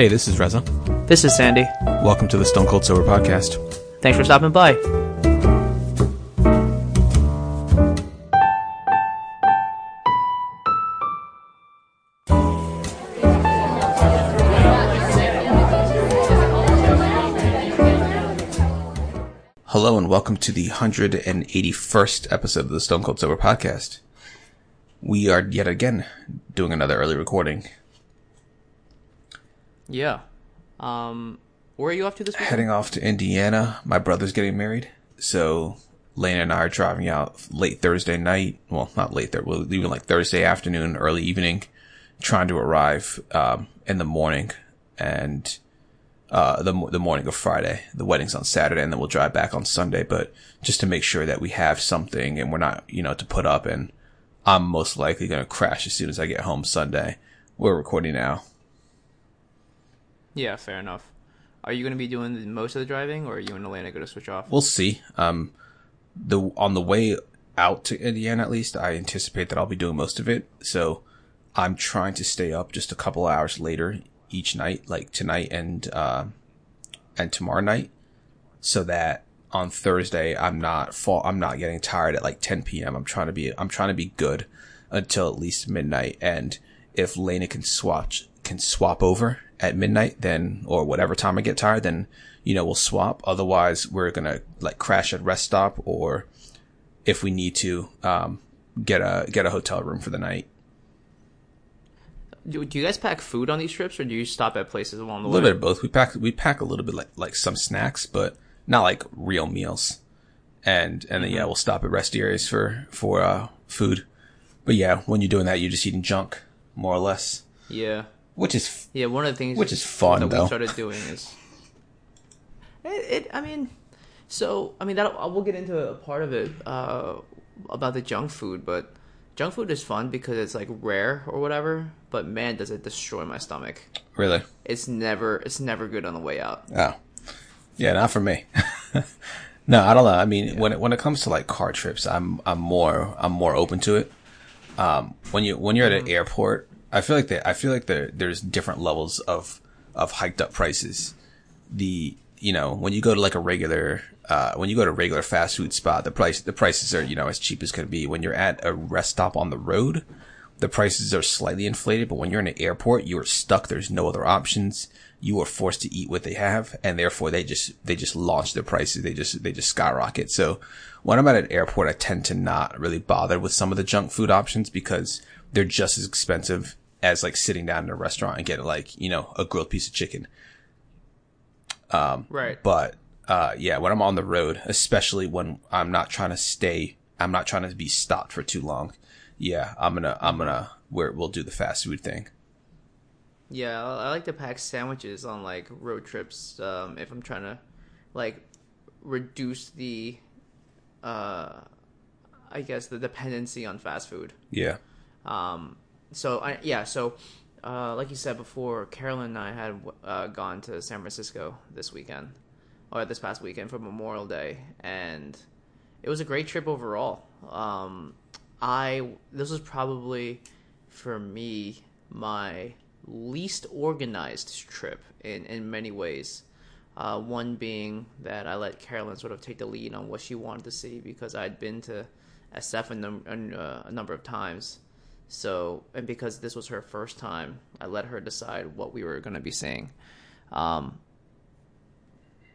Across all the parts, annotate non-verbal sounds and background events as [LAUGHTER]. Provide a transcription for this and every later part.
Hey, this is Reza. This is Sandy. Welcome to the Stone Cold Sober Podcast. Thanks for stopping by. Hello and welcome to the 181st episode of the Stone Cold Sober Podcast. We are yet again doing another early recording. Yeah. Um, where are you off to this? Heading off to Indiana. My brother's getting married. So Lane and I are driving out late Thursday night. Well, not late there. We're leaving like Thursday afternoon, early evening, trying to arrive, um, in the morning and, uh, the, the morning of Friday. The wedding's on Saturday and then we'll drive back on Sunday. But just to make sure that we have something and we're not, you know, to put up and I'm most likely going to crash as soon as I get home Sunday. We're recording now. Yeah, fair enough. Are you going to be doing most of the driving, or are you and Elena going to switch off? We'll see. Um, the on the way out to Indiana, at least, I anticipate that I'll be doing most of it. So I'm trying to stay up just a couple hours later each night, like tonight and uh, and tomorrow night, so that on Thursday I'm not fall I'm not getting tired at like 10 p.m. I'm trying to be I'm trying to be good until at least midnight. And if Lena can swap can swap over at midnight, then or whatever time I get tired, then you know we'll swap. Otherwise, we're gonna like crash at rest stop or if we need to um, get a get a hotel room for the night. Do, do you guys pack food on these trips, or do you stop at places along the way? A way? little bit of both. We pack we pack a little bit like like some snacks, but not like real meals. And and then yeah, we'll stop at rest areas for for uh, food. But yeah, when you're doing that, you're just eating junk, more or less, Yeah. Which is Yeah, one of the things Which is fun, that though. we started doing is [LAUGHS] it, it. I mean, so I mean that we'll get into a part of it uh, about the junk food, but junk food is fun because it's like rare or whatever. But man, does it destroy my stomach! really It's never it's never good on the way out. oh yeah, not for me. [LAUGHS] no, I don't know. I mean, when it when it comes to like car trips, I'm I'm more I'm more open to it. Um, when you when you're at an airport, I feel like that I feel like there there's different levels of of hiked up prices. The you know when you go to like a regular uh, when you go to a regular fast food spot, the price the prices are you know as cheap as can be. When you're at a rest stop on the road, the prices are slightly inflated. But when you're in an airport, you are stuck. There's no other options. You are forced to eat what they have, and therefore they just they just launch their prices. They just they just skyrocket. So when I'm at an airport, I tend to not really bother with some of the junk food options because they're just as expensive as like sitting down in a restaurant and getting like you know a grilled piece of chicken. Right. But uh, yeah, when I'm on the road, especially when I'm not trying to stay, I'm not trying to be stopped for too long. Yeah, I'm gonna I'm gonna where we'll do the fast food thing. Yeah, I I like to pack sandwiches on like road trips um, if I'm trying to like reduce the uh I guess the dependency on fast food. Yeah. Um so I yeah, so uh like you said before, Carolyn and I had uh, gone to San Francisco this weekend or this past weekend for Memorial Day and it was a great trip overall. Um I this was probably for me my least organized trip in in many ways. Uh, one being that I let Carolyn sort of take the lead on what she wanted to see because I'd been to SF a, num- a, uh, a number of times. So, and because this was her first time, I let her decide what we were going to be seeing. Um,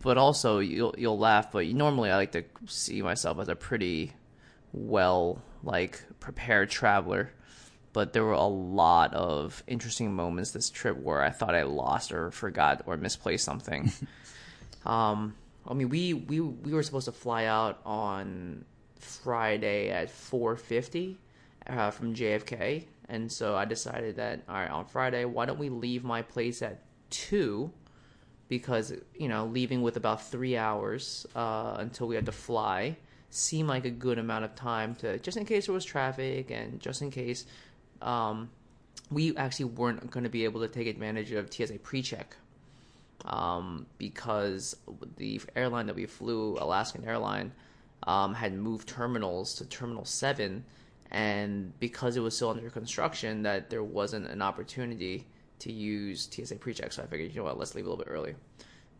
but also, you'll you'll laugh, but normally I like to see myself as a pretty well like prepared traveler but there were a lot of interesting moments this trip where I thought I lost or forgot or misplaced something. [LAUGHS] um, I mean, we, we we were supposed to fly out on Friday at four fifty uh, from JFK, and so I decided that all right, on Friday, why don't we leave my place at two? Because you know, leaving with about three hours uh, until we had to fly seemed like a good amount of time to just in case there was traffic and just in case um, we actually weren't going to be able to take advantage of TSA pre-check um, because the airline that we flew, Alaskan Airline, um, had moved terminals to Terminal Seven, and because it was still under construction, that there wasn't an opportunity to use TSA pre-check, so I figured, you know what, let's leave a little bit early.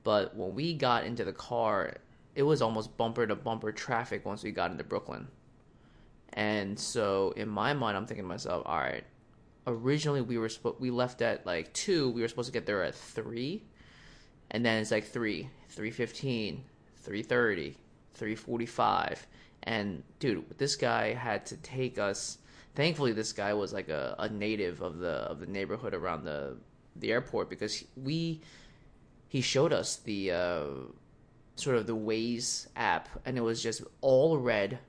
But when we got into the car, it was almost bumper to bumper traffic once we got into Brooklyn. And so in my mind, I'm thinking to myself, all right. Originally, we were sp- we left at like two. We were supposed to get there at three, and then it's like three, three fifteen, three thirty, three forty five, and dude, this guy had to take us. Thankfully, this guy was like a, a native of the of the neighborhood around the the airport because we he showed us the uh, sort of the Waze app, and it was just all red,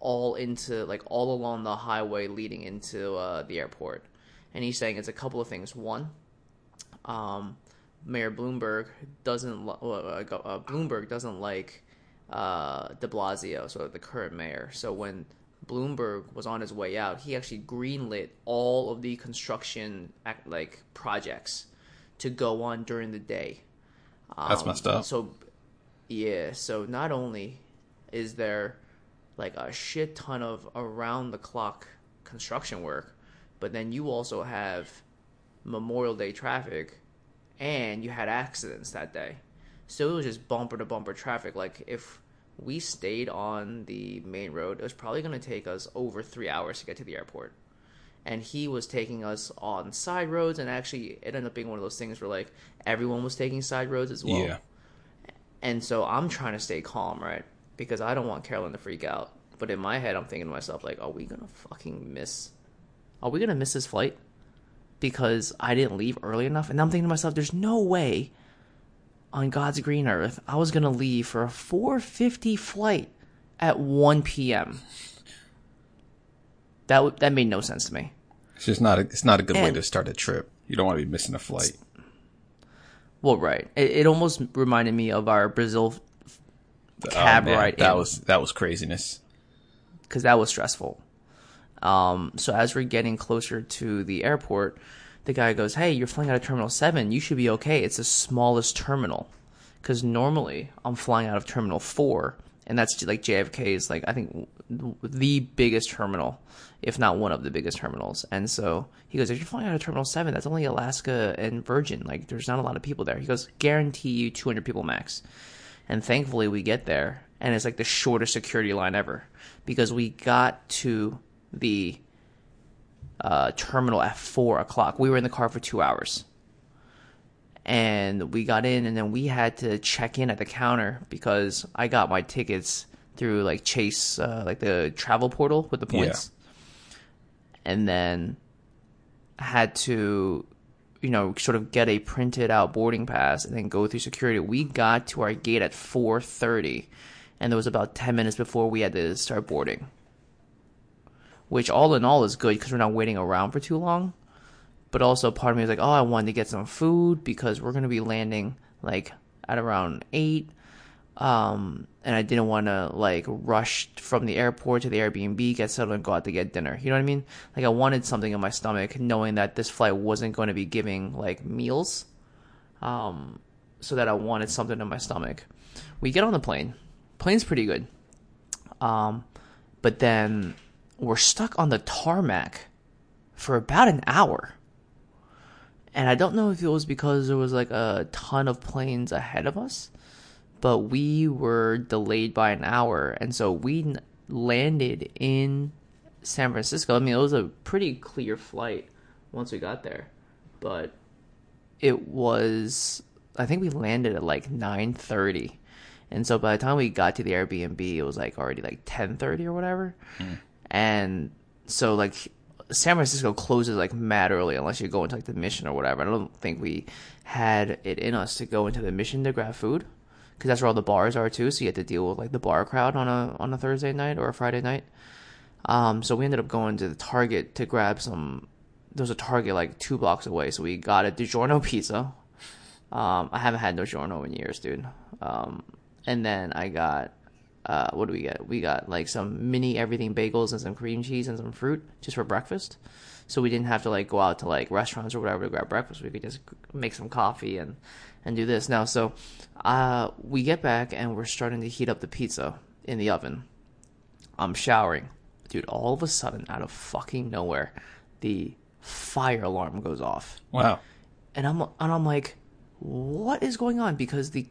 all into like all along the highway leading into uh, the airport. And he's saying it's a couple of things. One, um, Mayor Bloomberg doesn't uh, uh, Bloomberg doesn't like uh, De Blasio, so the current mayor. So when Bloomberg was on his way out, he actually greenlit all of the construction act, like projects to go on during the day. Um, That's messed up. So yeah, so not only is there like a shit ton of around the clock construction work, but then you also have Memorial Day traffic and you had accidents that day. So it was just bumper to bumper traffic. Like if we stayed on the main road, it was probably going to take us over three hours to get to the airport. And he was taking us on side roads, and actually, it ended up being one of those things where like everyone was taking side roads as well. Yeah. And so I'm trying to stay calm, right? Because I don't want Carolyn to freak out. But in my head, I'm thinking to myself, like, are we gonna fucking miss? Are we gonna miss this flight? Because I didn't leave early enough. And I'm thinking to myself, there's no way on God's green earth I was gonna leave for a 4:50 flight at 1 p.m. That that made no sense to me. It's just not a, it's not a good and, way to start a trip. You don't want to be missing a flight. Well, right. It, it almost reminded me of our Brazil cab oh, ride. That in, was that was craziness. Because that was stressful. Um, so as we're getting closer to the airport, the guy goes, "Hey, you're flying out of Terminal Seven. You should be okay. It's the smallest terminal." Because normally I'm flying out of Terminal Four, and that's like JFK is like I think the biggest terminal, if not one of the biggest terminals. And so he goes, if you're flying out of Terminal Seven, that's only Alaska and Virgin. Like there's not a lot of people there. He goes, guarantee you 200 people max. And thankfully we get there, and it's like the shortest security line ever because we got to the uh, terminal at four o'clock. We were in the car for two hours and we got in and then we had to check in at the counter because I got my tickets through like Chase, uh, like the travel portal with the points, yeah. and then had to, you know, sort of get a printed out boarding pass and then go through security. We got to our gate at four thirty, and there was about ten minutes before we had to start boarding. Which all in all is good because we're not waiting around for too long but also part of me was like, oh, I wanted to get some food because we're gonna be landing like at around eight. Um, and I didn't want to like rush from the airport to the Airbnb, get settled, and go out to get dinner. You know what I mean? Like I wanted something in my stomach, knowing that this flight wasn't going to be giving like meals. Um, so that I wanted something in my stomach. We get on the plane. Plane's pretty good. Um, but then we're stuck on the tarmac for about an hour. And I don't know if it was because there was like a ton of planes ahead of us, but we were delayed by an hour. And so we landed in San Francisco. I mean, it was a pretty clear flight once we got there, but it was, I think we landed at like 9.30. And so by the time we got to the Airbnb, it was like already like 10.30 or whatever. Mm. And so like San Francisco closes like mad early unless you go into like the mission or whatever. I don't think we had it in us to go into the mission to grab food because that's where all the bars are too. So you have to deal with like the bar crowd on a on a Thursday night or a Friday night. Um, so we ended up going to the Target to grab some. There's a Target like two blocks away, so we got a DiGiorno pizza. Um, I haven't had DiGiorno in years, dude. Um, and then I got uh, what do we get? We got like some mini everything bagels and some cream cheese and some fruit just for breakfast. So we didn't have to like go out to like restaurants or whatever to grab breakfast. We could just make some coffee and and do this now. So uh, we get back and we're starting to heat up the pizza in the oven. I'm showering, dude. All of a sudden, out of fucking nowhere, the fire alarm goes off. Wow. and I'm and I'm like, what is going on? Because the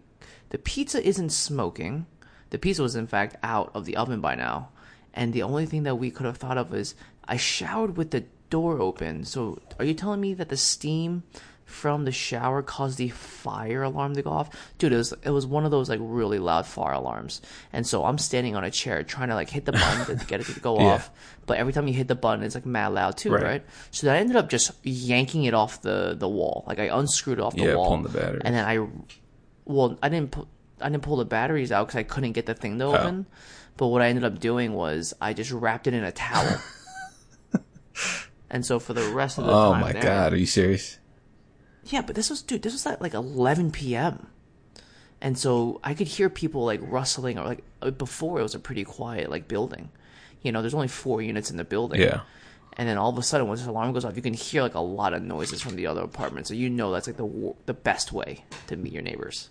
the pizza isn't smoking. The pizza was in fact out of the oven by now, and the only thing that we could have thought of is I showered with the door open. So are you telling me that the steam from the shower caused the fire alarm to go off? Dude, it was it was one of those like really loud fire alarms. And so I'm standing on a chair trying to like hit the button to get it to go [LAUGHS] Yeah. off. But every time you hit the button, it's like mad loud too, Right. right? So I ended up just yanking it off the the wall. Like I unscrewed it off the Yeah, wall, pulling the batteries. and then I, well, I didn't pu- I didn't pull the batteries out because I couldn't get the thing to open. But what I ended up doing was I just wrapped it in a towel. [LAUGHS] and so for the rest of the Oh my there- god, are you serious? yeah, but this was dude. This was at like 11 p.m. And so I could hear people like rustling or like uh, before it was a pretty quiet like building. You know, there's only four units in the building. Yeah. And then all of a sudden, once this alarm goes off, you can hear like a lot of noises from the other apartments. So you know that's like the the best way to meet your neighbors.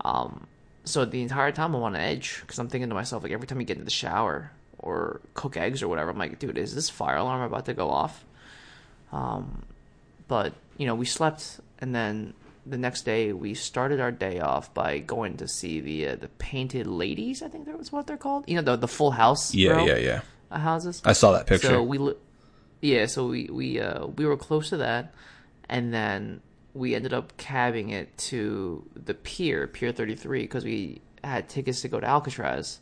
Um, so the entire time I'm on edge because I'm thinking to myself like every time you get in the shower or cook eggs or whatever, I'm like, dude, is this fire alarm about to go off? Um, but you know, we slept, and then the next day we started our day off by going to see the uh, the Painted Ladies. I think that was what they're called. You know, the the Full House. Yeah, row yeah, yeah. of houses. I saw that picture. So we, yeah, so we we uh we were close to that, and then we ended up cabbing it to the pier, Pier Thirty Three, because we had tickets to go to Alcatraz.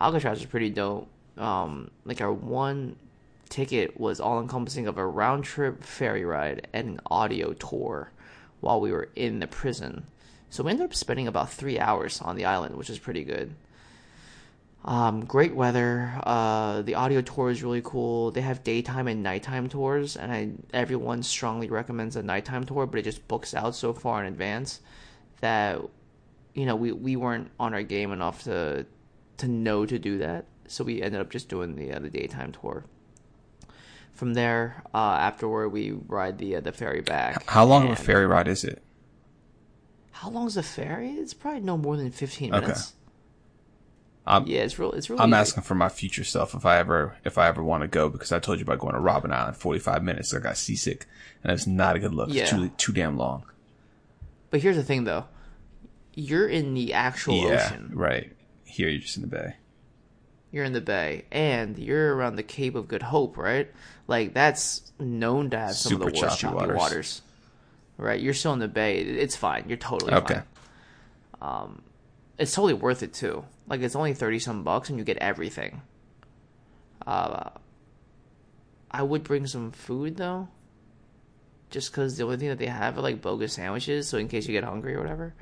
Alcatraz was pretty dope. Um, like our one ticket was all encompassing of a round trip ferry ride and an audio tour while we were in the prison. So we ended up spending about three hours on the island, which is pretty good. Um, great weather. Uh, the audio tour is really cool. They have daytime and nighttime tours, and I everyone strongly recommends a nighttime tour, but it just books out so far in advance that you know we, we weren't on our game enough to to know to do that. So we ended up just doing the uh, the daytime tour. From there, uh, afterward, we ride the uh, the ferry back. How long of a ferry ride is it? How long is the ferry? It's probably no more than fifteen Okay. minutes. I'm, Yeah, it's real. It's really. I'm asking for my future self if I ever if I ever want to go because I told you about going to Robben Island 45 minutes. I got seasick and it's not a good look. Yeah. It's too too damn long. But here's the thing, though. You're in the actual yeah, ocean. right. Here you're just in the bay. You're in the bay, and you're around the Cape of Good Hope, right? Like that's known to have some of the worst choppy choppy waters. waters. Right? You're still in the bay. It's fine. You're totally Okay. fine. Um, it's totally worth it too. Like it's only thirty some bucks, and you get everything. Uh, I would bring some food though, just because the only thing that they have are like bogus sandwiches. So in case you get hungry or whatever.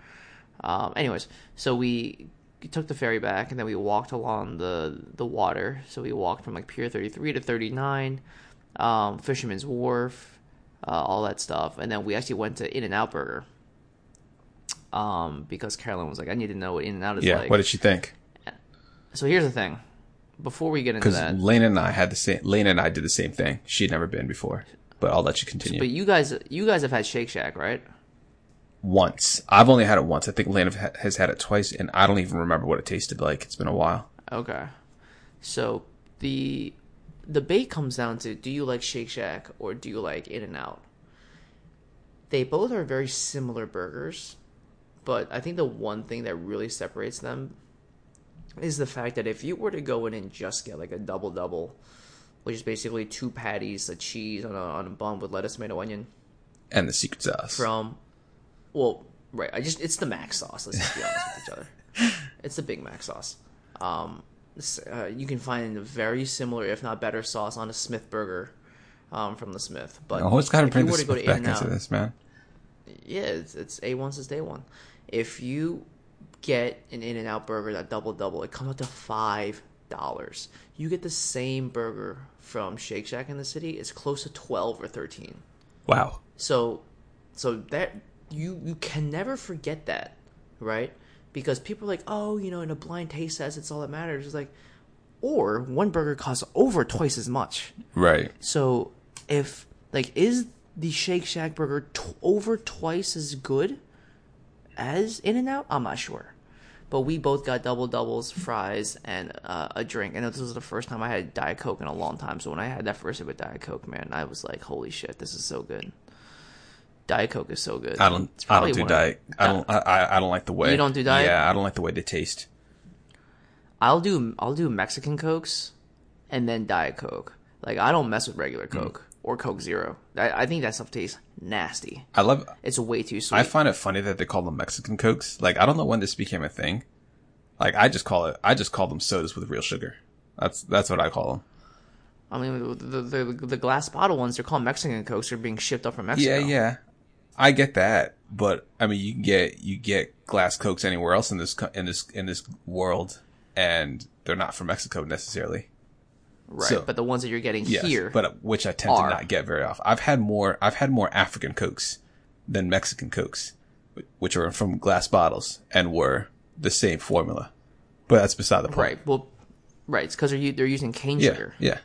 Um, anyways, so we took the ferry back, and then we walked along the the water. So we walked from like Pier thirty three to thirty nine, um, Fisherman's Wharf, uh, all that stuff, and then we actually went to In and Out Burger. Um, because Carolyn was like, I need to know what In and Out is Yeah. like. what did she think? So here's the thing. Before we get into Because that, Lena and I had the same. Lena and I did the same thing. She had never been before, but I'll let you continue. but you guys, you guys have had Shake Shack, right? once. I've only had it once. I think Lena has had it twice, and I don't even remember what it tasted like. It's been a while. Okay. So the the debate comes down to do you like Shake Shack or do you like In and Out? They both are very similar burgers, but I think the one thing that really separates them is the fact that if you were to go in and just get like a double double, which is basically two patties, a cheese on a on a bun with lettuce, tomato, onion, And the secret sauce. from well right i just it's the mac sauce let's just be honest with each other [LAUGHS] it's the big mac sauce um uh, you can find a very similar if not better sauce on a smith burger um from the smith but I always got to if bring you this were to go to back into this, man. yeah it's, it's a1 since day one if you get an in and out burger that double double it comes out to five dollars you get the same burger from shake shack in the city it's close to 12 or 13 Wow. so, so that you you can never forget that, right? Because people are like, oh, you know, in a blind taste test, it's all that matters. It's like, or one burger costs over twice as much. Right. So, if like, is the Shake Shack burger t- over twice as good as In and Out? I'm not sure, But we both got double doubles, fries, and uh, a drink. And this was the first time I had Diet Coke in a long time. So when I had that first sip of Diet Coke, man, I was like, "Holy shit, this is so good." Diet Coke is so good. I don't. I don't do one of- diet. I don't. I- I. Don't like the way. You don't do diet? Yeah, I don't like the way they taste. I'll do I'll do Mexican Cokes, and then Diet Coke. Like I don't mess with regular. Coke or Coke Zero. I, I think that stuff tastes nasty. I love. It's way too sweet. I find it funny that they call them Mexican cokes. Like I don't know when this became a thing. Like I just call it. I just call them sodas with real sugar. That's that's what I call them. I mean, the, the the the glass bottle ones they're called Mexican Cokes. They're being shipped up from Mexico. Yeah, yeah. I get that, but I mean, you can get you get glass cokes anywhere else in this in this in this world, and they're not from Mexico necessarily. Right. so- but the ones that you're getting Yes, here, but uh, which I tend are- to not get very often. I've had more. I've had more African cokes than Mexican cokes, which are from glass bottles and were the same formula. But that's beside the point. right? Well, right. It's because they're they're using cane Yeah, sugar. yeah,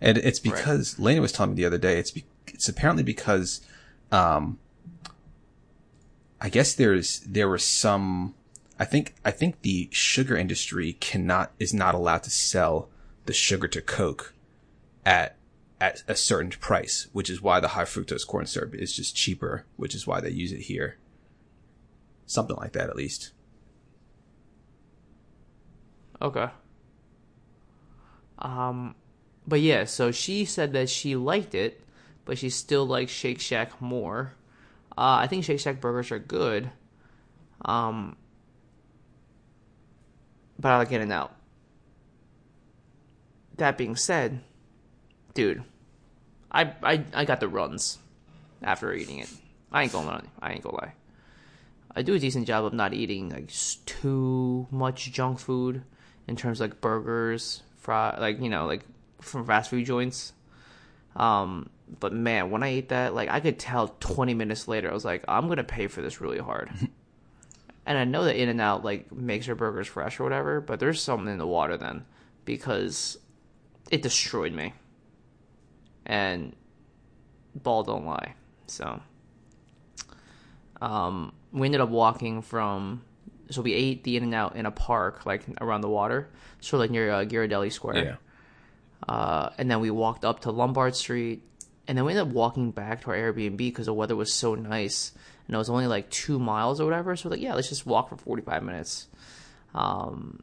and it's because Lena was telling me the other day. It's be, it's apparently because, um, I guess there's there was some. I think I think the sugar industry cannot is not allowed to sell the sugar to Coke at at a certain price, which is why the high fructose corn syrup is just cheaper, which is why they use it here. Something like that, at least. Okay. Um, but yeah, so she said that she liked it, but she still likes Shake Shack more. Uh, I think Shake Shack burgers are good. Um, but I like In and Out. That being said, dude, I, I I got the runs after eating it. I ain't gonna lie. I ain't gonna lie. I do a decent job of not eating like too much junk food in terms of like burgers, fry, like you know, like from fast food joints. Um, but man, when I ate that, like I could tell 20 minutes later, I was like, I'm gonna pay for this really hard. [LAUGHS] and I know that In and Out like makes their burgers fresh or whatever, but there's something in the water then because it destroyed me. And ball don't lie. So um, we ended up walking from so we ate the in and out in a park like around the water so like near uh, Ghirardelli Square Yeah. uh, and then we walked up to Lombard Street, and then we ended up walking back to our Airbnb because the weather was so nice, and it was only like two miles or whatever. So like, yeah, let's just walk for forty five minutes. Um,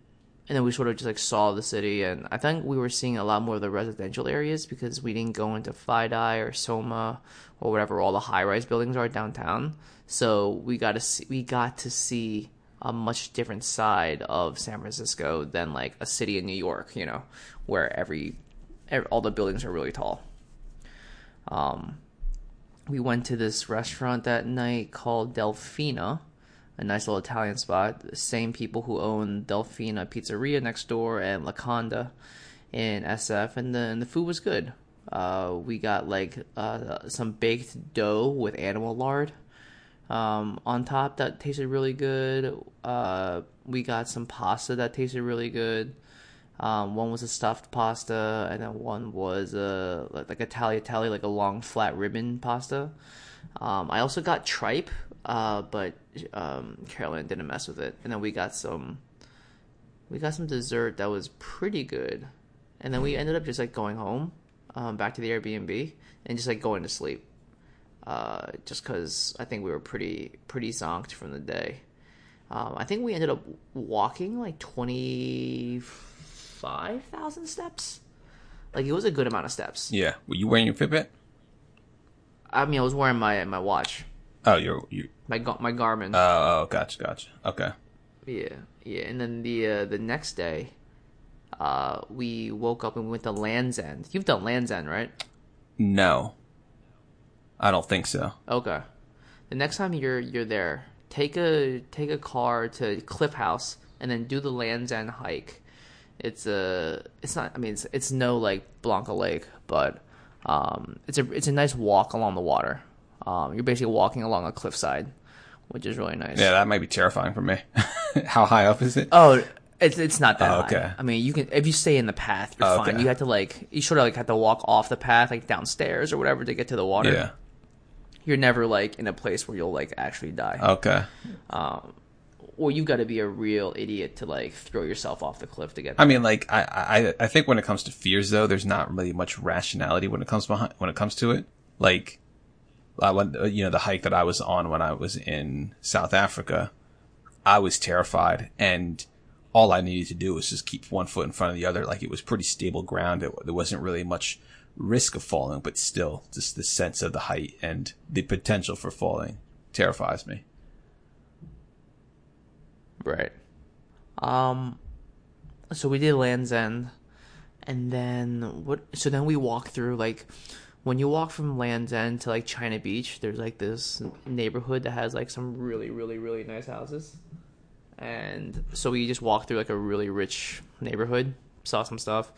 and then we sort of just like saw the city, and I think we were seeing a lot more of the residential areas because we didn't go into FiDi or SoMa or whatever all the high rise buildings are downtown. So we got to see, we got to see a much different side of San Francisco than like a city in New York, you know, where every, ev all the buildings are really tall. Um, we went to this restaurant that night called Delfina, a nice little Italian spot. The same people who own Delfina Pizzeria next door and Locanda in SF, and the and the food was good. Uh, we got like uh, some baked dough with animal lard um, on top that tasted really good. Uh, we got some pasta that tasted really good. Um, one was a stuffed pasta, and then one was a like, like a tagliatelle, like a long flat ribbon pasta. Um, I also got tripe, uh, but um, Carolyn didn't mess with it. And then we got some, we got some dessert that was pretty good. And then we ended up just like going home, um, back to the Airbnb, and just like going to sleep. Uh, just because I think we were pretty pretty zonked from the day. Um, I think we ended up walking like twenty five thousand steps. Like it was a good amount of steps. Yeah. Were you wearing your Fitbit? I mean, I was wearing my my watch, Oh, you're you. My my Garmin. Oh, oh, gotcha, gotcha. Okay. yeah, yeah. And then the uh, the next day, uh, we woke up and we went to Land's End. You've done Land's End, right? No. I don't think so. Okay. The next time you're you're there, take a take a car to Cliff House and then do the Land's End hike. It's a it's not I mean it's it's no like Blanca Lake, but um it's a it's a nice walk along the water. Um you're basically walking along a cliffside, which is really nice. Yeah, that might be terrifying for me. [LAUGHS] How high up is it? Oh, it's it's not that Oh, high. okay. I mean, you can if you stay in the path, you're Oh, fine. okay. You have to like you sort of like have to walk off the path, like downstairs or whatever, to get to the water. yeah. You're never like in a place where you'll like actually die. Okay. Um, or you've got to be a real idiot to like throw yourself off the cliff to get. I mean, like I, I, I think when it comes to fears, though, there's not really much rationality when it comes behind when it comes to it. Like, I went, you know, the hike that I was on when I was in South Africa, I was terrified, and all I needed to do was just keep one foot in front of the other. Like it was pretty stable ground. It, there wasn't really much risk of falling, but still, just the sense of the height and the potential for falling terrifies me. Right. Um. So we did Land's End, and then what? So then we walked through like when you walk from Land's End to like China Beach. There's like this neighborhood that has like some really, really, really nice houses, and so we just walked through like a really rich neighborhood, saw some stuff.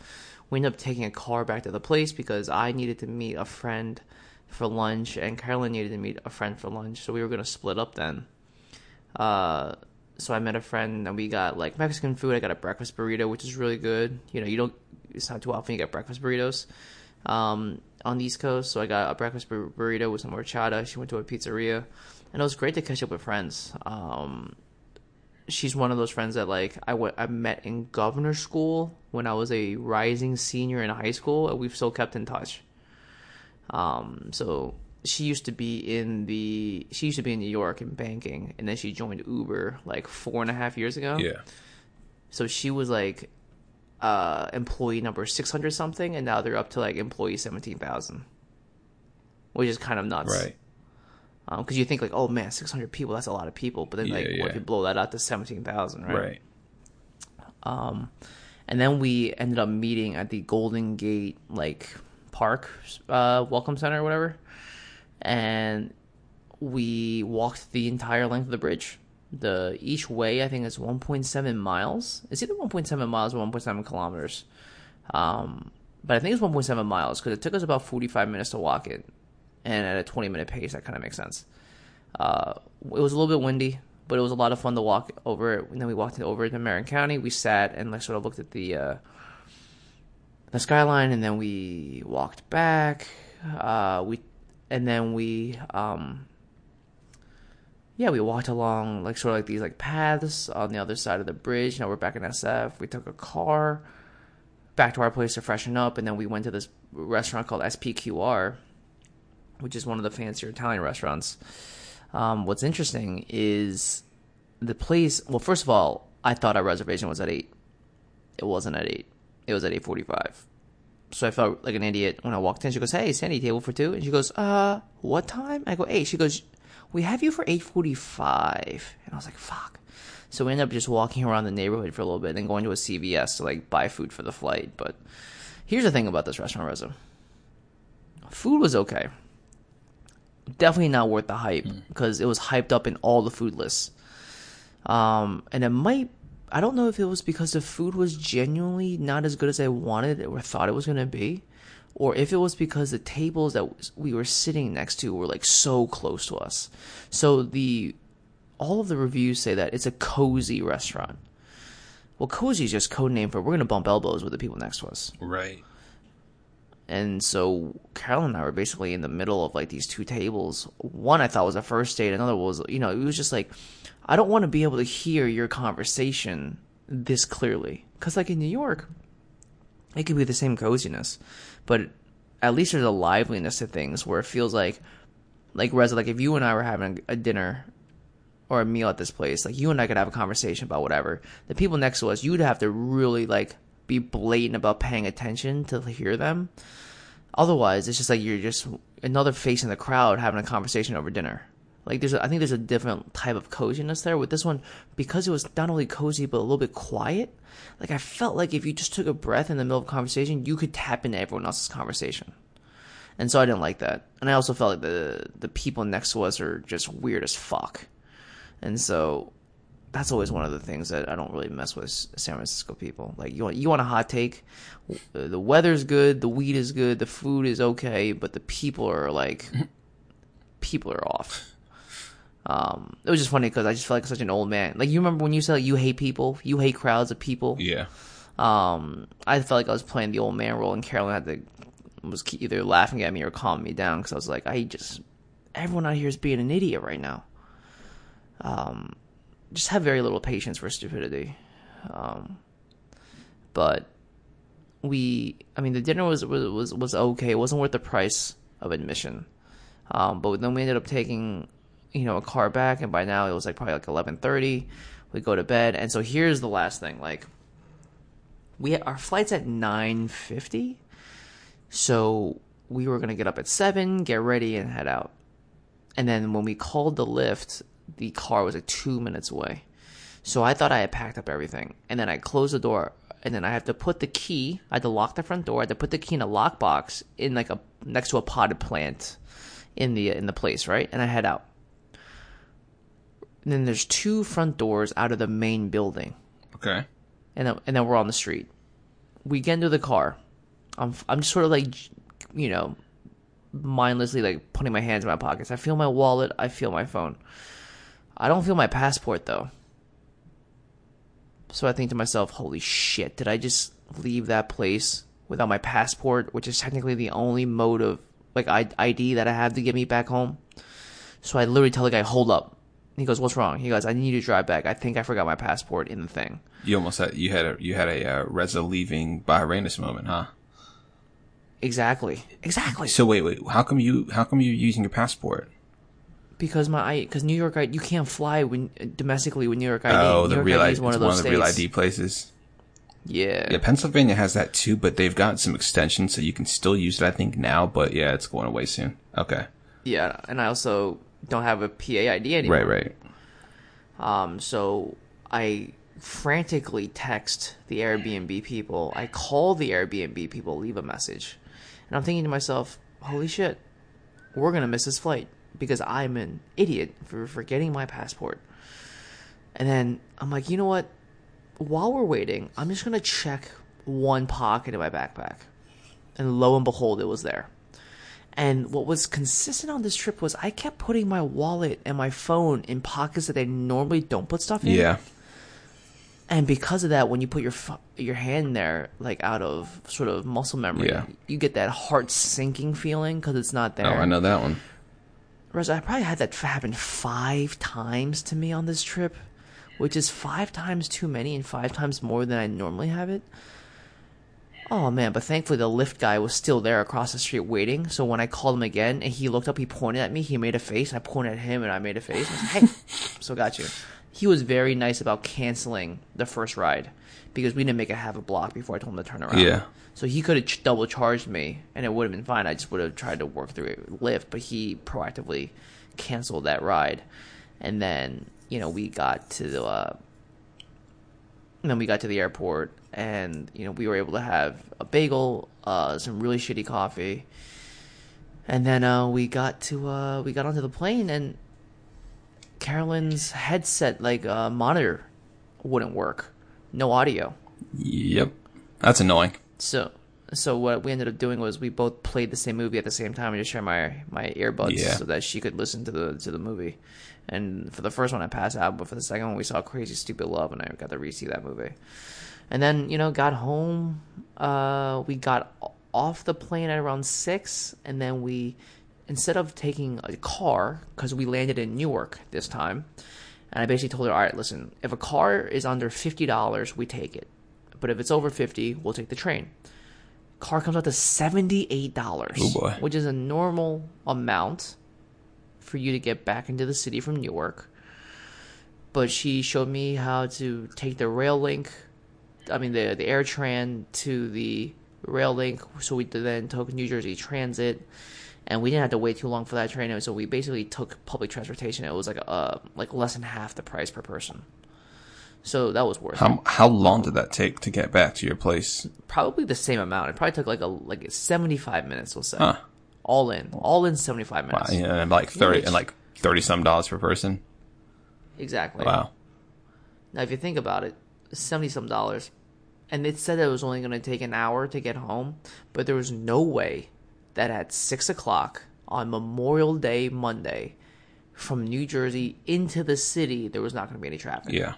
We ended up taking a car back to the place because I needed to meet a friend for lunch, and Carolyn needed to meet a friend for lunch. So we were gonna split up then. Uh, so I met a friend and we got like Mexican food. I got a breakfast burrito, which is really good. You know, you don't. It's not too often you get breakfast burritos um, on the East Coast. So I got a breakfast bur- burrito with some horchata. She went to a pizzeria, and it was great to catch up with friends. Um, she's one of those friends that like I went I met in governor school when I was a rising senior in high school, and we've still kept in touch. Um, so she used to be in the she used to be in New York in banking, and then she joined Uber like four and a half years ago. Yeah. So she was like uh employee number six hundred something, and now they're up to like employee seventeen thousand, which is kind of nuts. Right. Because you think like, oh man, six hundred people, that's a lot of people. But then Yeah, like, what if you blow that out to seventeen thousand, right? Right. Um, and then we ended up meeting at the Golden Gate like park uh, welcome center or whatever, and we walked the entire length of the bridge. The each way I think is 1.7 miles. It's either 1.7 miles or 1.7 kilometers. Um, but I think it's 1.7 miles because it took us about 45 minutes to walk it, and at a 20 minute pace, that kind of makes sense. Uh, it was a little bit windy, but it was a lot of fun to walk over it. And then we walked over to Marin County. We sat and like sort of looked at the uh, the skyline, and then we walked back. Uh, we and then we um, yeah, we walked along like sort of like these like paths on the other side of the bridge. Now we're back in SF. We took a car back to our place to freshen up, and then we went to this restaurant called SPQR, which is one of the fancier Italian restaurants. Um, what's interesting is the place. Well, first of all, I thought our reservation was at eight. It wasn't at eight. It was at eight forty-five. So I felt like an idiot when I walked in. She goes, "Hey, Sandy, table for two? And she goes, "Uh, what time?" I go, "Eight." She goes, "We have you for eight forty-five. And I was like, "Fuck." So we ended up just walking around the neighborhood for a little bit, and then going to a CVS to like buy food for the flight. But here's the thing about this restaurant, Reza. Food was okay. Definitely not worth the hype because it was hyped up in all the food lists. Um, and it might, I don't know if it was because the food was genuinely not as good as I wanted or thought it was going to be, or if it was because the tables that we were sitting next to were like so close to us. So the, all of the reviews say that it's a cozy restaurant. Well, cozy is just code name for we're going to bump elbows with the people next to us. Right. And so Carol and I were basically in the middle of like these two tables. One I thought was a first date, another was, you know, it was just like, I don't want to be able to hear your conversation this clearly. Because, like in New York, it could be the same coziness, but at least there's a liveliness to things where it feels like, like Reza, like if you and I were having a dinner or a meal at this place, like you and I could have a conversation about whatever. The people next to us, you'd have to really like be blatant about paying attention to hear them. Otherwise, it's just like you're just another face in the crowd having a conversation over dinner. Like there's, a, I think there's a different type of coziness there with this one because it was not only cozy but a little bit quiet. Like I felt like if you just took a breath in the middle of a conversation, you could tap into everyone else's conversation. And so I didn't like that. And I also felt like the the people next to us are just weird as fuck. And so that's always one of the things that I don't really mess with San Francisco people. Like you want you want a hot take, the weather's good, the weed is good, the food is okay, but the people are like [LAUGHS] people are off. Um, it was just funny because I just felt like such an old man. Like you remember when you said like, you hate people, you hate crowds of people. Yeah. Um, I felt like I was playing the old man role, and Carolyn had to was either laughing at me or calming me down because I was like, I just everyone out here is being an idiot right now. Um, just have very little patience for stupidity. Um, but we, I mean, the dinner was was was, was okay. It wasn't worth the price of admission. Um, but then we ended up taking, you know, a car back, and by now it was like probably like eleven thirty. We go to bed, and so here's the last thing. Like, we our flight's at nine fifty, so we were gonna get up at seven, get ready, and head out. And then when we called the Lyft, the car was like two minutes away. So I thought I had packed up everything, and then I closed the door, and then I had to put the key. I had to lock the front door. I had to put the key in a lockbox in like a next to a potted plant in the in the place, right? And I head out. And then there's two front doors out of the main building, Okay. and then and then we're on the street. We get into the car. I'm I'm just sort of like, you know, mindlessly like putting my hands in my pockets. I feel my wallet. I feel my phone. I don't feel my passport though. So I think to myself, holy shit, did I just leave that place without my passport, which is technically the only mode of like ID that I have to get me back home? So I literally tell the guy, hold up. He goes, what's wrong? He goes, I need to drive back. I think I forgot my passport in the thing. You almost had you had a you had a uh, Reza leaving Bahrainus moment, huh? Exactly. Exactly. So wait, wait. How come you how come you're using your passport? because my because New York you can't fly when domestically with New York ID. Oh, New the York real ID ID, is one of those one of the real. ID places. Yeah. Yeah, Pennsylvania has that too, but they've got some extensions, so you can still use it. I think now, but yeah, it's going away soon. Okay, Yeah, and I also don't have a PA ID anymore. right, right. Um, so I frantically text the Airbnb people. I call the Airbnb people, leave a message, and I'm thinking to myself, "Holy shit, we're gonna miss this flight because I'm an idiot for forgetting my passport." And then I'm like, you know what? While we're waiting, I'm just gonna check one pocket in my backpack, and lo and behold, it was there. And what was consistent on this trip was I kept putting my wallet and my phone in pockets that I normally don't put stuff in. Yeah, And because of that, when you put your your hand there, like out of sort of muscle memory, Yeah. you get that heart sinking feeling because it's not there. oh, I know that one. Whereas I probably had that happen five times to me on this trip, which is five times too many and five times more than I normally have it. Oh man, but thankfully the Lyft guy was still there across the street waiting. So when I called him again and he looked up, he pointed at me, he made a face. I pointed at him and I made a face. I was like, hey, [LAUGHS] so got you. He was very nice about canceling the first ride because we didn't make it half a block before I told him to turn around. Yeah. So he could have ch- double charged me, and it would have been fine. I just would have tried to work through it with Lyft, but he proactively canceled that ride. And then you know we got to the, uh, then we got to the airport, and you know we were able to have a bagel, uh, some really shitty coffee, and then uh, we got to uh, we got onto the plane, and Carolyn's headset like uh, monitor wouldn't work, no audio. Yep, that's annoying. So so what we ended up doing was we both played the same movie at the same time and just shared my my earbuds Yeah. so that she could listen to the to the movie. And for the first one I passed out, but for the second one we saw Crazy Stupid Love and I got to re-see that movie. And then, you know, got home, uh we got off the plane at around 6 and then we instead of taking a car cuz we landed in Newark this time. And I basically told her, "All right, listen, if a car is under $50, we take it. But if it's over 50, we'll take the train." car comes out to $78 Oh, which is a normal amount for you to get back into the city from newark but she showed me how to take the rail link i mean the the AirTrain to the rail link so we then took new jersey transit and we didn't have to wait too long for that train so we basically took public transportation it was like uh like less than half the price per person so that was worth it How how long did that take to get back to your place? probably the same amount. It probably took like a like seventy five minutes. We'll say Huh. all in, all in seventy five Wow, minutes. yeah, and like thirty Which- and like thirty some dollars per person. Exactly. Wow. Now, if you think about it, seventy some dollars, and it said it was only going to take an hour to get home, but there was no way that at six o'clock on Memorial Day Monday, from New Jersey into the city, there was not going to be any traffic. Yeah.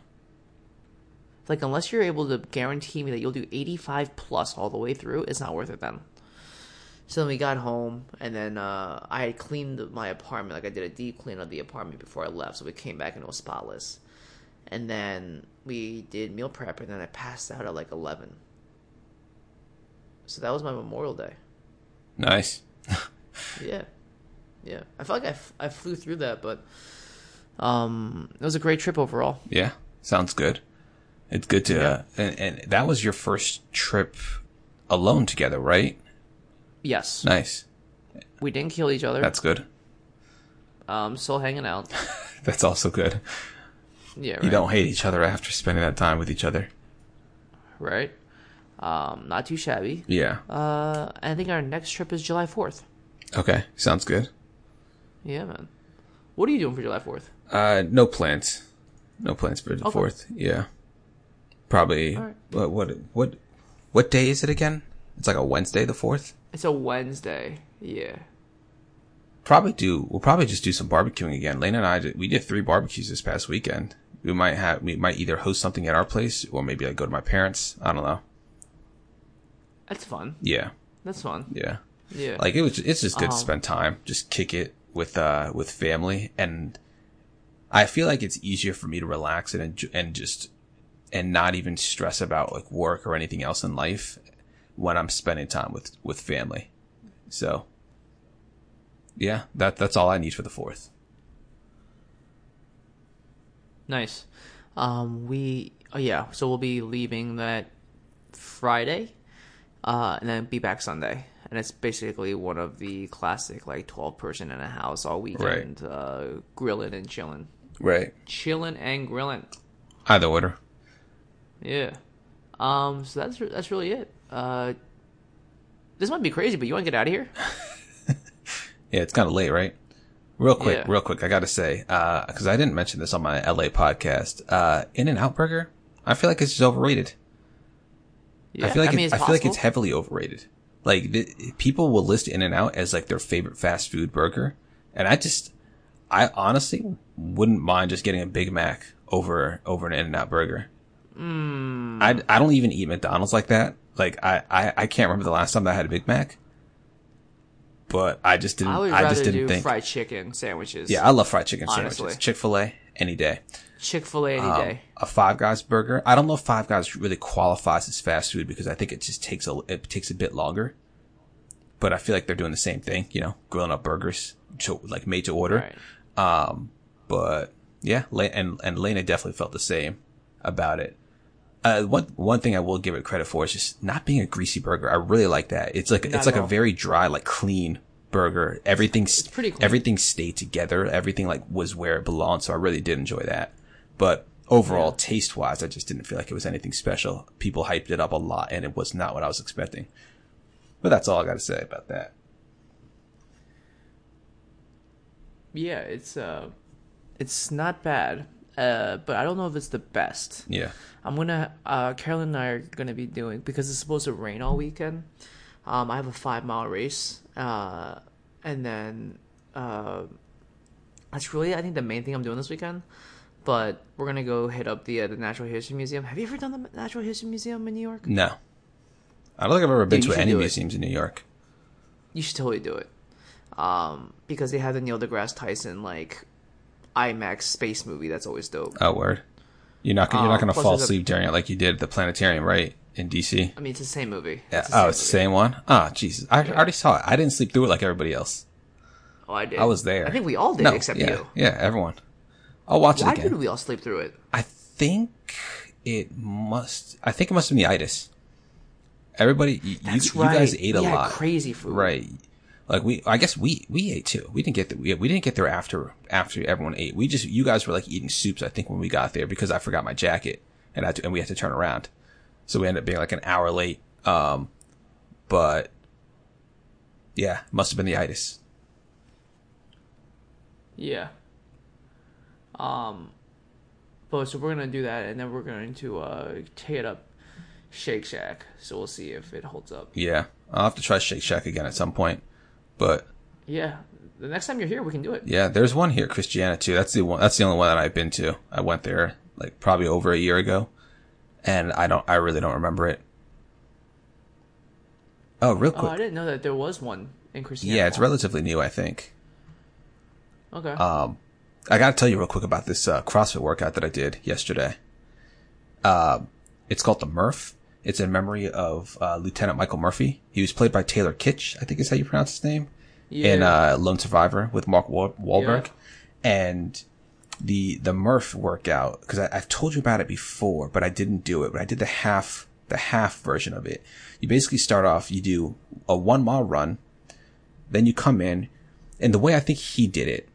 Like unless you're able to guarantee me that you'll do 85 plus all the way through, it's not worth it then. So then we got home, and then uh, I had cleaned my apartment. Like I did a deep clean of the apartment before I left, so we came back and it was spotless. And then we did meal prep, and then I passed out at like eleven. So that was my Memorial Day. Nice. [LAUGHS] Yeah, yeah. I felt like I, f- I flew through that, but um, it was a great trip overall. Yeah, sounds good. It's good to, Yeah. uh, and, and that was your first trip alone together, right? Yes, Nice. we didn't kill each other. That's good. um, still hanging out. [LAUGHS] That's also good. Yeah, right. You don't hate each other after spending that time with each other. right? Um, not too shabby. Yeah. Uh, I think our next trip is July fourth. Okay. Sounds good. Yeah, man. What are you doing for July fourth? Uh, no plans. No plans for the Okay. fourth. Yeah. Probably. Right. What, what, what, what day is it again? It's like a Wednesday, the fourth? It's a Wednesday. Yeah. Probably do, we'll probably just do some barbecuing again. Lena and I, did, we did three barbecues this past weekend. We might have, we might either host something at our place or maybe like go to my parents. I don't know. That's fun. Yeah. That's fun. Yeah. Yeah. Like it was, it's just good to Um, spend time, just kick it with, uh, with family. And I feel like it's easier for me to relax and, and just, and not even stress about like work or anything else in life when I'm spending time with, with family. So yeah, that, that's all I need for the fourth. Nice. Um, we oh yeah, so we'll be leaving that Friday, uh, and then be back Sunday. And it's basically one of the classic like twelve person in a house all weekend, uh, grilling and chilling, Right. chilling and grilling. Either order. Yeah. Um. So that's that's really it. Uh, this might be crazy, but you want to get out of here? [LAUGHS] Yeah, it's kind of late, right? Real quick, Yeah. real quick, I gotta say, uh, cause I didn't mention this on my LA podcast, uh, In and Out Burger, I feel like it's just overrated. Yeah. I feel like mean, it, it's I feel like it's heavily overrated. Like the, people will list In and Out as like their favorite fast food burger, and I just, I honestly wouldn't mind just getting a Big Mac over over an In and Out burger. Hmm. I I don't even eat McDonald's like that. Like I, I I can't remember the last time I had a Big Mac, but I just didn't. I I, would rather just didn't do think. fried chicken sandwiches. yeah, I love fried chicken Honestly. sandwiches. Chick Fil A any day. Chick Fil A any Um, day. a Five Guys burger. I don't know if Five Guys really qualifies as fast food because I think it just takes a it takes a bit longer. But I feel like they're doing the same thing, you know, grilling up burgers, to, like made to order. Right. Um, but yeah, and and Lena definitely felt the same about it. Uh, one one thing I will give it credit for is just not being a greasy burger. I really like that. It's like Not it's like at a very dry, like clean burger. Everything's pretty clean. everything stayed together. Everything like was where it belonged. So I really did enjoy that. But overall, taste wise, I just didn't feel like it was anything special. People hyped it up a lot, and it was not what I was expecting. But that's all I got to say about that. Yeah, it's uh, it's not bad. Uh, but I don't know if it's the best. Yeah. I'm gonna uh, Carolyn and I are gonna be doing because it's supposed to rain all weekend. Um, I have a five mile race, uh, and then uh, that's really I think the main thing I'm doing this weekend. But we're gonna go hit up the uh, the Natural History Museum. Have you ever done the Natural History Museum in New York? No. I don't think I've ever been Dude, to any do it. museums in New York. You should totally do it. Um, because they have the Neil deGrasse Tyson like IMAX space movie that's always dope. Oh, word. You're not you're Um, not going to plus fall there's a- asleep during it like you did at the planetarium, right? In DC. I mean, it's the same movie. Yeah. the Oh, it's the same one. Ah, Jesus. I, I already saw it. I didn't sleep through it like everybody else. Oh, I did. I was there. I think we all did, No, except yeah, you. Yeah, everyone. I'll watch Why it again. Why did we all sleep through it? I think it must. I think it must have been the itis. Everybody, you, you, That's you guys ate a We had lot, crazy food. right? Like we, I guess we we ate too. We didn't get there. We, we didn't get there after after everyone ate. We just you guys were like eating soups. I think when we got there because I forgot my jacket and I had to, and we had to turn around, so we ended up being like an hour late. Um, but yeah, must have been the itis. Yeah. Um, but so we're gonna do that, and then we're going to uh take it up Shake Shack. So we'll see if it holds up. Yeah, I'll have to try Shake Shack again at some point. But Yeah. The next time you're here, we can do it. Yeah, there's one here, Christiana too. That's the one. That's the only one that I've been to. I went there like probably over a year ago, and I don't. I really don't remember it. Oh, real quick. Oh, I didn't know that there was one in Christiana. yeah, it's relatively new, I think. Okay. Um, I gotta tell you real quick about this uh, CrossFit workout that I did yesterday. Uh, it's called the Murph. It's in memory of uh, Lieutenant Michael Murphy. He was played by Taylor Kitsch, I think is how you pronounce his name, Yeah. in uh, Lone Survivor with Mark Wa- Wahlberg. Yeah. And the the Murph workout because I've told you about it before, but I didn't do it. But I did the half the half version of it. You basically start off. You do a one mile run, then you come in, and the way I think he did it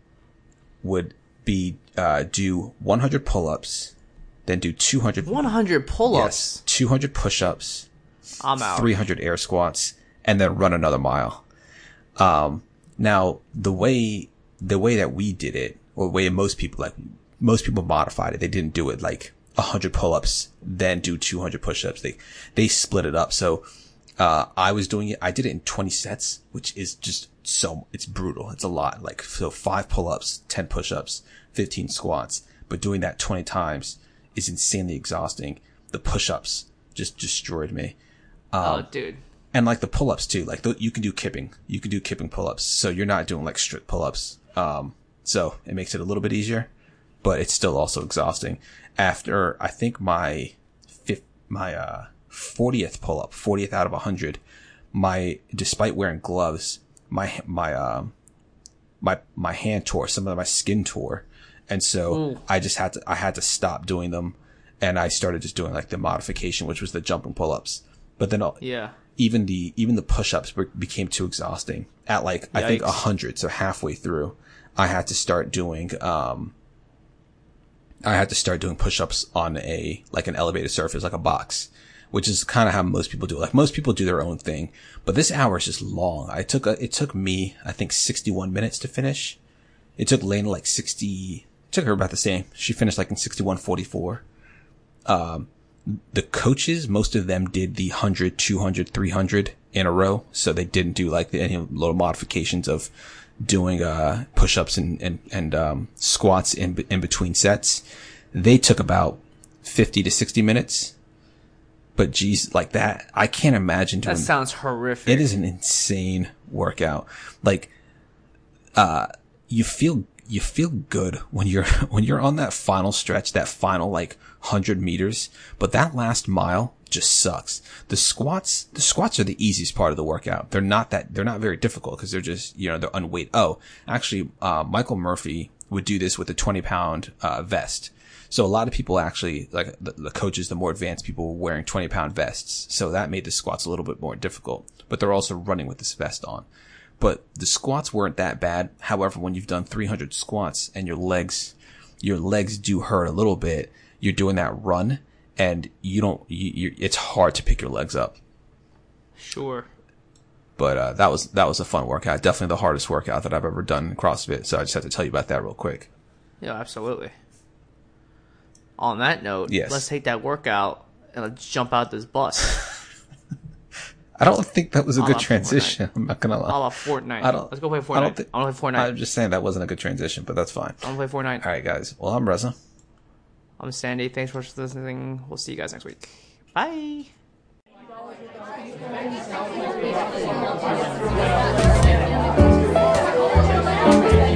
would be uh, do 100 pull ups, then do 200 One hundred pull-ups. yes, 200 push ups, I'm out. 300 air squats, and then run another mile. Um, now the way, the way that we did it, or the way most people, like, most people modified it. They didn't do it like 100 pull-ups, then do 200 push-ups. They, they split it up. So, uh, I was doing it, I did it in 20 sets, which is just so, it's brutal. It's a lot. Like, so five pull-ups, 10 push-ups, 15 squats, but doing that 20 times is insanely exhausting. The push-ups just destroyed me. Oh, dude. and like the pull-ups too. Like th- you can do kipping. You can do kipping pull-ups. So you're not doing like strict pull-ups. Um so it makes it a little bit easier but it's still also exhausting. After i think my fifth my uh 40th pull-up 40th out of 100 my despite wearing gloves my my um my my hand tore some of my skin tore and so Ooh. i just had to i had to stop doing them. And i started just doing like the modification which was the jumping pull-ups. But then I'll- Yeah. even the even the push-ups became too exhausting. At like i think a hundred so halfway through i had to start doing um i had to start doing push-ups on a like an elevated surface like a box which is kind of how most people do it. Like most people do their own thing. But this hour is just long. I took a, it took me i think 61 minutes to finish. It took Lena like 60 took her about the same she finished like in 6144 the coaches, most of them did the 100, 200, 300 in a row. So they didn't do like the, any little modifications of doing, uh, push-ups and, and, and, um, squats in, in between sets. They took about 50 to 60 minutes. But geez, like that, I can't imagine doing That sounds horrific. it is an insane workout. Like, uh, you feel, you feel good when you're, [LAUGHS] when you're on that final stretch, that final like hundred meters, but that last mile just sucks. The squats, the squats are the easiest part of the workout. They're not that, they're not very difficult because they're just, you know, they're unweighted. Oh, actually, uh, Michael Murphy would do this with a 20 pound, uh, vest. So a lot of people actually, like the, the coaches, the more advanced people were wearing 20 pound vests. So that made the squats a little bit more difficult, but they're also running with this vest on. But the squats weren't that bad. However, when you've done 300 squats and your legs, your legs do hurt a little bit, you're doing that run and you don't, you, it's hard to pick your legs up. Sure. But, uh, that was, that was a fun workout. Definitely the hardest workout that I've ever done in CrossFit. So I just have to tell you about that real quick. Yeah, absolutely. On that note, Yes. let's take that workout and let's jump out this bus. [LAUGHS] I don't think that was a good transition. Fortnite. I'm not gonna lie. I love Fortnite. I don't, Let's go play Fortnite. I don't think, I want to play Fortnite. I'm just saying that wasn't a good transition, but that's fine. I want to play Fortnite. All right, guys. Well, I'm Reza. I'm Sandy. Thanks for listening. We'll see you guys next week. Bye. Bye.